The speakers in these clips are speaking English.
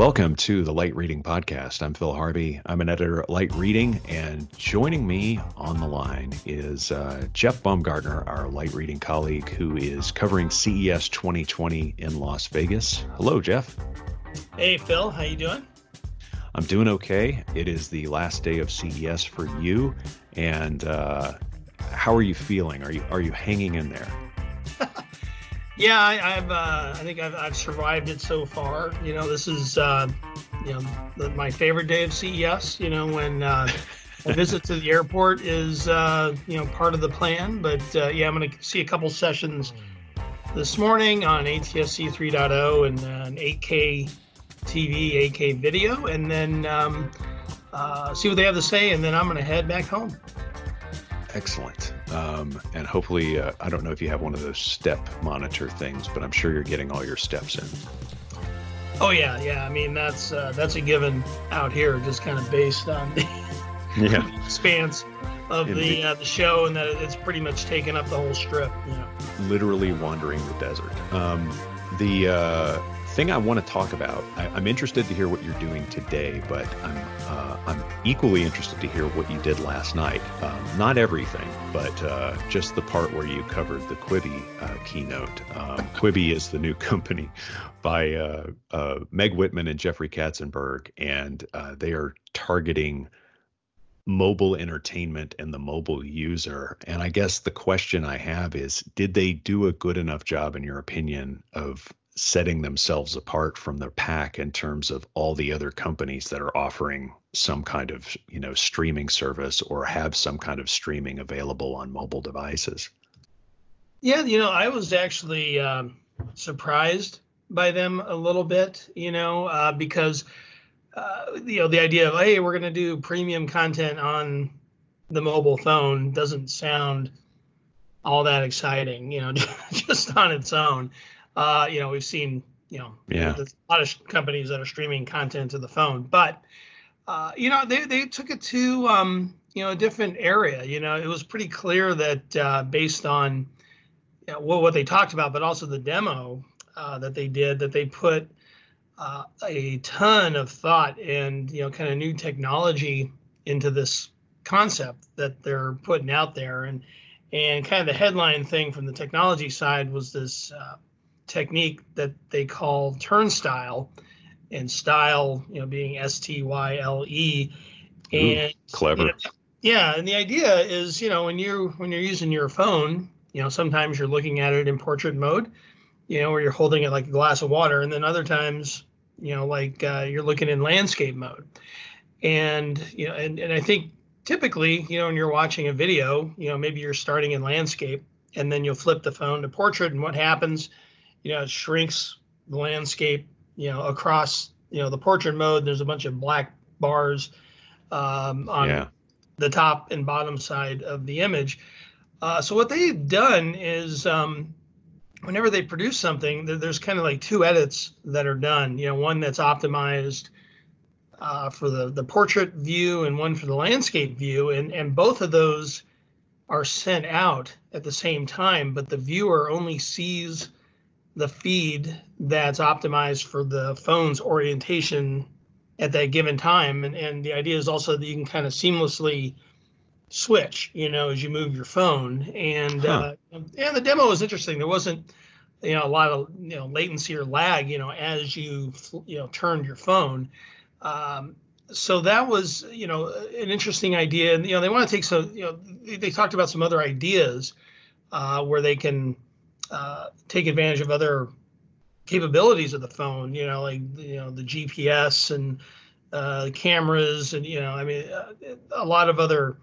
Welcome to the Light Reading Podcast. I'm Phil Harvey. I'm an editor at Light Reading, and joining me on the line is uh, Jeff Baumgartner, our Light Reading colleague, who is covering CES 2020 in Las Vegas. Hello, Jeff. Hey, Phil. How you doing? I'm doing okay. It is the last day of CES for you, and uh, how are you feeling? Are you are you hanging in there? Yeah, I, have uh, I think I've, I've, survived it so far. You know, this is uh, you know the, my favorite day of CES. You know, when uh, a visit to the airport is uh, you know part of the plan. But uh, yeah, I'm going to see a couple sessions this morning on ATSC 3.0 and an 8K TV, 8K video, and then um, uh, see what they have to say, and then I'm going to head back home. Excellent. Um, and hopefully, uh, I don't know if you have one of those step monitor things, but I'm sure you're getting all your steps in. Oh yeah, yeah. I mean that's uh, that's a given out here, just kind of based on the, yeah. the expanse of the uh, the show, and that it's pretty much taken up the whole strip. You know, literally wandering the desert. Um, the uh, thing I want to talk about. I, am interested to hear what you're doing today, but I'm uh, I'm equally interested to hear what you did last night. Um, not everything, but uh, just the part where you covered the Quibi uh, keynote. Um, Quibi is the new company by uh, uh, Meg Whitman and Jeffrey Katzenberg, and uh, they are targeting mobile entertainment and the mobile user. And I guess the question I have is did they do a good enough job, in your opinion, of setting themselves apart from their pack in terms of all the other companies that are offering some kind of you know streaming service or have some kind of streaming available on mobile devices? Yeah you know i was actually um, surprised by them a little bit you know uh, because uh, you know the idea of hey we're going to do premium content on the mobile phone doesn't sound all that exciting you know just on its own uh, you know, we've seen, you know, yeah. there's a lot of companies that are streaming content to the phone, but uh, you know, they they took it to um, you know a different area. You know, it was pretty clear that uh, based on you know, what what they talked about, but also the demo uh, that they did, that they put uh, a ton of thought and you know kind of new technology into this concept that they're putting out there and and kind of the headline thing from the technology side was this uh, technique that they call Turnstyle, and style, you know, being S T Y L E. And clever. You know, yeah, and the idea is, you know, when you're when you're using your phone, you know, sometimes you're looking at it in portrait mode, you know, where you're holding it like a glass of water, and then other times, you know, like uh, you're looking in landscape mode. And you know, and, and I think typically, you know, when you're watching a video, you know, maybe you're starting in landscape and then you'll flip the phone to portrait, and what happens? You know, it shrinks the landscape, you know, across, you know, the portrait mode. There's a bunch of black bars um, on yeah. the top and bottom side of the image. Uh, so what they've done is um, whenever they produce something, there's kind of like two edits that are done. You know, one that's optimized uh, for the the portrait view and one for the landscape view, and and both of those are sent out at the same time, but the viewer only sees the feed that's optimized for the phone's orientation at that given time. And, and the idea is also that you can kind of seamlessly switch, you know, as you move your phone. And huh. uh, and the demo was interesting. There wasn't, you know, a lot of you know latency or lag, you know, as you you know turned your phone. Um, so that was you know an interesting idea. And you know they want to take some you know they, they talked about some other ideas uh, where they can uh, take advantage of other capabilities of the phone. You know, like you know the GPS and uh, cameras, and you know, I mean, uh, a lot of other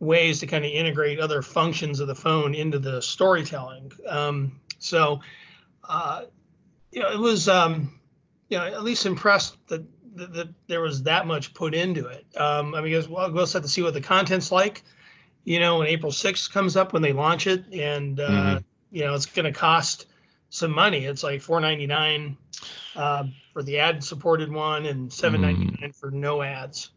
ways to kind of integrate other functions of the phone into the storytelling. Um, so, uh, you know, it was, um, you know, at least impressed that, that, that there was that much put into it. Um, I mean, guess we'll, we'll have to see what the content's like. You know, when April 6th comes up when they launch it, and uh, mm-hmm you know it's going to cost some money. It's like four ninety nine uh, for the ad supported one and seven ninety nine mm. for no ads.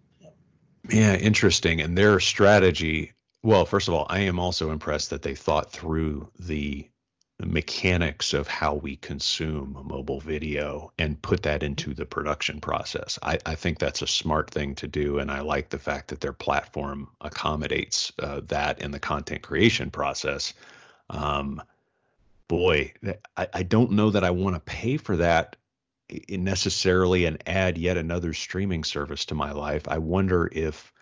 Yeah, interesting. And their strategy. Well, first of all, I am also impressed that they thought through the mechanics of how we consume mobile video and put that into the production process. I, I, think that's a smart thing to do, and I like the fact that their platform accommodates uh, that in the content creation process. Um, boy, I, I don't know that I want to pay for that necessarily and add yet another streaming service to my life. I wonder if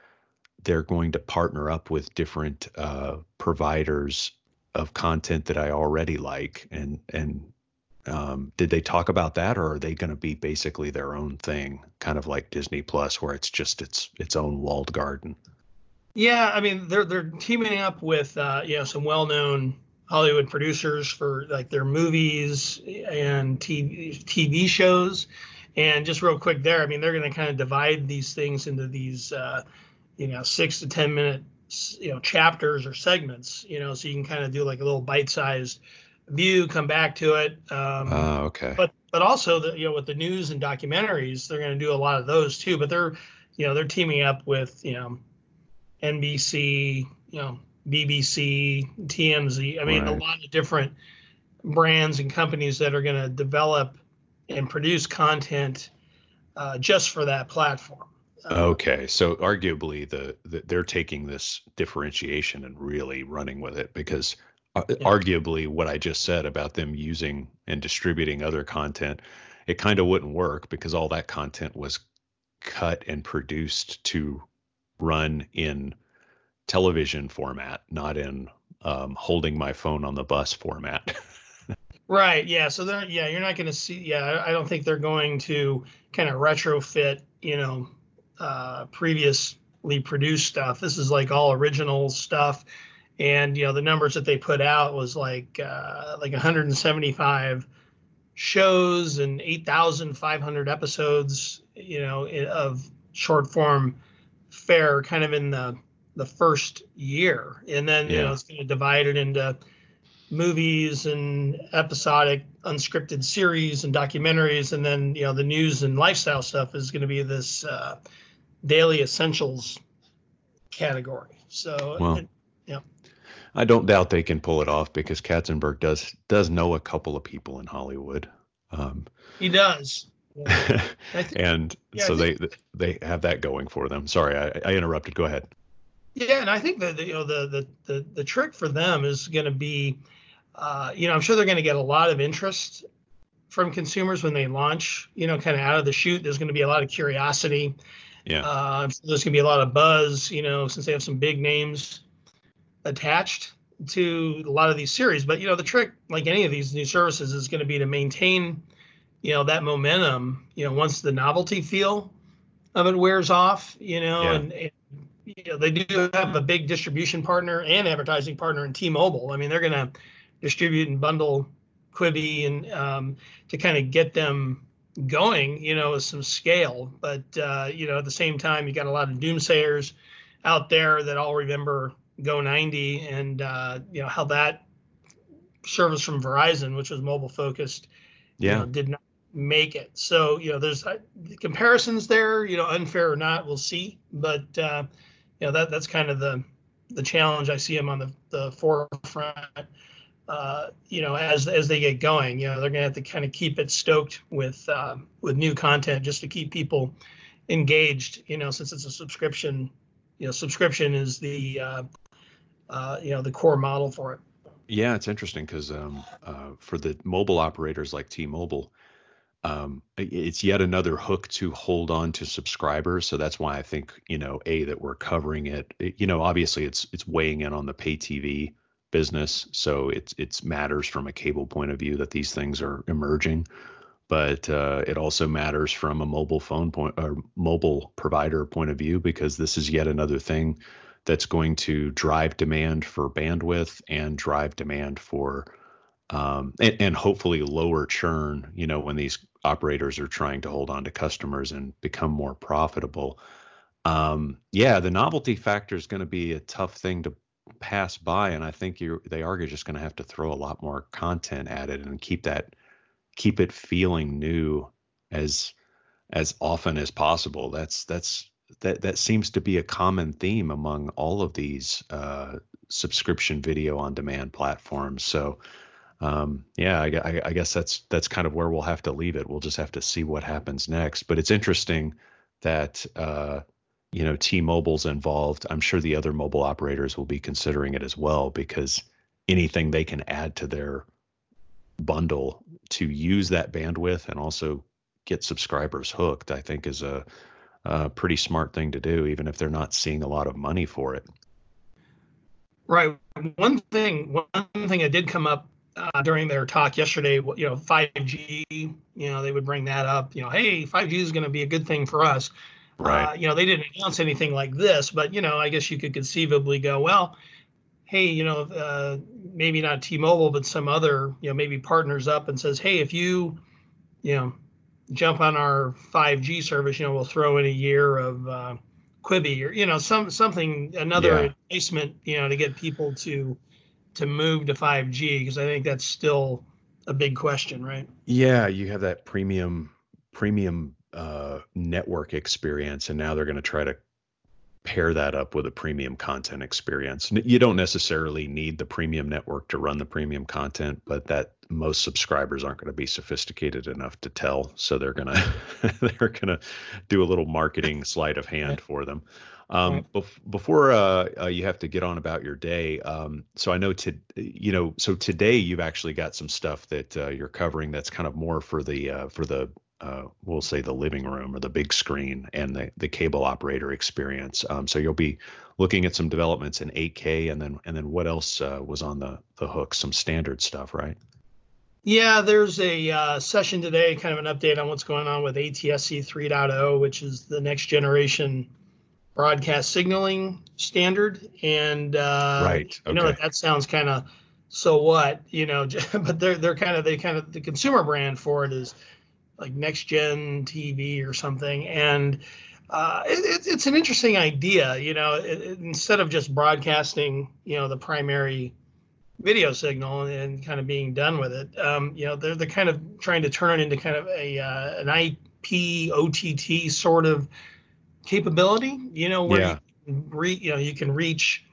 they're going to partner up with different uh, providers of content that I already like, and and um, did they talk about that, or are they going to be basically their own thing, kind of like Disney Plus, where it's just its its own walled garden? Yeah, I mean they're they're teaming up with uh, you know some well known Hollywood producers for like their movies and TV TV shows. And just real quick there, I mean they're going to kind of divide these things into these uh, you know six to ten minute you know chapters or segments you know so you can kind of do like a little bite-sized view come back to it um uh, okay but but also the you know with the news and documentaries they're going to do a lot of those too but they're you know they're teaming up with you know nbc you know bbc tmz i mean right. a lot of different brands and companies that are going to develop and produce content uh, just for that platform Okay, so arguably the, the, they're taking this differentiation and really running with it because uh, yeah. arguably what I just said about them using and distributing other content, it kind of wouldn't work because all that content was cut and produced to run in television format, not in um, holding my phone on the bus format. right. Yeah. So they're yeah, you're not going to see. Yeah, I don't think they're going to kind of retrofit. You know, uh, previously produced stuff. This is like all original stuff, and you know the numbers that they put out was like uh, like 175 shows and 8,500 episodes. You know of short form fare, kind of in the the first year, and then yeah. you know it's going to divide it into movies and episodic unscripted series and documentaries and then you know the news and lifestyle stuff is going to be this uh, daily essentials category. So, it, yeah. I don't doubt they can pull it off because Katzenberg does does know a couple of people in Hollywood. Um, he does. Yeah. and yeah, so they they have that going for them. Sorry, I, I interrupted. Go ahead. Yeah, and I think that you know the the the, the trick for them is going to be, uh, you know, I'm sure they're going to get a lot of interest from consumers when they launch. You know, kind of out of the chute. There's going to be a lot of curiosity. Yeah. Uh, there's going to be a lot of buzz, you know, since they have some big names attached to a lot of these series. But, you know, the trick, like any of these new services, is going to be to maintain, you know, that momentum, you know, once the novelty feel of it wears off, you know, yeah. and, and you know, they do have a big distribution partner and advertising partner in T-Mobile. I mean, they're going to distribute and bundle Quibi and um, to kind of get them going, you know, with some scale. But uh, you know, at the same time, you got a lot of doomsayers out there that all remember Go 90 and uh, you know how that service from Verizon, which was mobile focused, yeah, you know, did not make it. So you know, there's uh, comparisons there. You know, unfair or not, we'll see. But uh, you know, that that's kind of the the challenge I see them on the the forefront uh, you know, as as they get going, you know, they're gonna have to kind of keep it stoked with uh, with new content just to keep people engaged. You know, since it's a subscription, you know, subscription is the uh, uh you know the core model for it. Yeah, it's interesting because um, uh, for the mobile operators like T-Mobile, um, it's yet another hook to hold on to subscribers. So that's why I think you know a that we're covering it. it you know, obviously it's it's weighing in on the pay TV business. So it's it's matters from a cable point of view that these things are emerging, but uh, it also matters from a mobile phone point or mobile provider point of view because this is yet another thing that's going to drive demand for bandwidth and drive demand for um, and, and hopefully lower churn. You know when these operators are trying to hold on to customers and become more profitable. Um, yeah, the novelty factor is going to be a tough thing to pass by, and I think you they are just going to have to throw a lot more content at it and keep that keep it feeling new as as often as possible. That's that's that that seems to be a common theme among all of these uh, subscription video on demand platforms. So um, yeah, I, I, guess that's that's kind of where we'll have to leave it. We'll just have to see what happens next. But it's interesting that uh, you know T-Mobile's involved. I'm sure the other mobile operators will be considering it as well because anything they can add to their bundle to use that bandwidth and also get subscribers hooked, I think is a, a pretty smart thing to do, even if they're not seeing a lot of money for it. Right. One thing, one thing that did come up uh, during their talk yesterday, you know, 5G, you know, they would bring that up, you know, hey, 5G is going to be a good thing for us. Right. Uh, you know, they didn't announce anything like this, but, you know, I guess you could conceivably go, well, hey, you know, uh, maybe not T-Mobile, but some other, you know, maybe partners up and says, hey, if you, you know, jump on our 5G service, you know, we'll throw in a year of uh, Quibi or, you know, some something, another yeah. replacement, you know, to get people to, to move to 5G? Because I think that's still a big question, right? Yeah, you have that premium premium uh, network experience, and now they're going to try to pair that up with a premium content experience. You don't necessarily need the premium network to run the premium content, but that most subscribers aren't going to be sophisticated enough to tell, so they're going to they're going to do a little marketing sleight of hand for them. Um, bef- before uh, uh, you have to get on about your day, um, so I know to you know, so today you've actually got some stuff that uh, you're covering that's kind of more for the uh, for the uh, we'll say the living room or the big screen and the the cable operator experience. Um, so you'll be looking at some developments in 8K, and then and then what else uh, was on the the hook? Some standard stuff, right? Yeah, there's a session today, kind of an update on what's going on with ATSC 3.0, which is the next generation broadcast signaling standard and uh, right okay. you know that sounds kind of so what you know but they're they're kind of they kind of the consumer brand for it is like next gen tv or something and uh, it, it's an interesting idea you know it, it, instead of just broadcasting you know the primary video signal and kind of being done with it um, you know they're, they're kind of trying to turn it into kind of a uh, an ip ott sort of capability, you know, where yeah. you, re, you know you can reach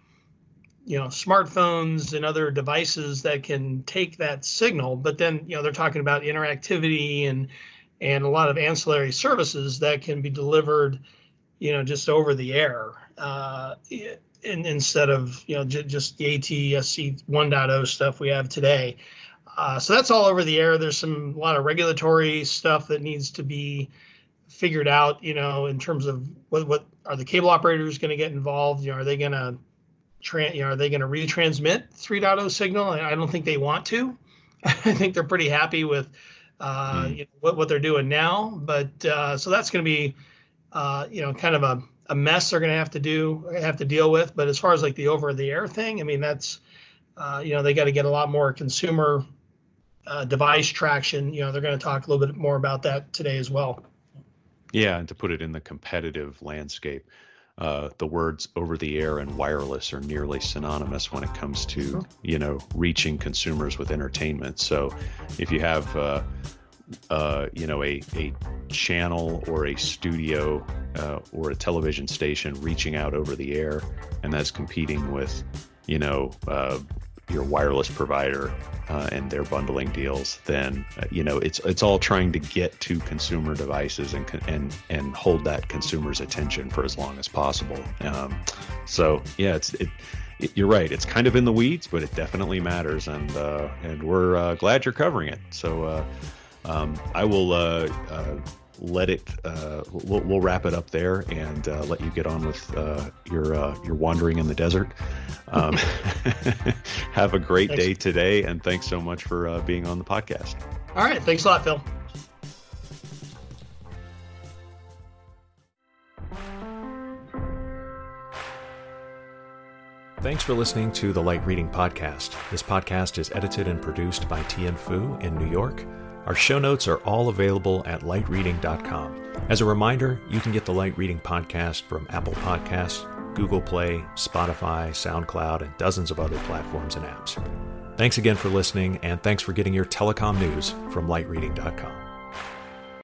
you know smartphones and other devices that can take that signal but then you know they're talking about interactivity and and a lot of ancillary services that can be delivered you know just over the air uh, in, instead of you know j- just the ATSC 1.0 stuff we have today uh, so that's all over the air there's some a lot of regulatory stuff that needs to be figured out, you know, in terms of what what are the cable operators going to get involved? You know, are they going to tra- you know, are they going to retransmit 3.0 signal? I don't think they want to. I think they're pretty happy with uh, mm. you know, what what they're doing now. But uh, so that's going to be uh, you know kind of a, a mess they're going to have to do have to deal with. But as far as like the over the air thing, I mean that's uh, you know they got to get a lot more consumer uh, device traction. You know they're going to talk a little bit more about that today as well. Yeah, and to put it in the competitive landscape, uh, the words over the air and wireless are nearly synonymous when it comes to you know reaching consumers with entertainment. So if you have uh, uh, you know a, a channel or a studio uh, or a television station reaching out over the air, and that's competing with you know uh, your wireless provider uh, and their bundling deals, then uh, you know it's it's all trying to get to consumer devices and and and hold that consumer's attention for as long as possible. Um, so yeah, it's it, it, You're right. It's kind of in the weeds, but it definitely matters, and uh, and we're uh, glad you're covering it. So uh, um, I will uh, let it uh, we'll, we'll, wrap it up there and uh, let you get on with uh, your uh, your wandering in the desert um, have a great thanks. day today and thanks so much for uh, being on the podcast all right thanks a lot phil Thanks for listening to the Light Reading Podcast. This podcast is edited and produced by Tian Fu in New York. Our show notes are all available at lightreading.com. As a reminder, you can get the Light Reading podcast from Apple Podcasts, Google Play, Spotify, SoundCloud, and dozens of other platforms and apps. Thanks again for listening, and thanks for getting your telecom news from lightreading.com.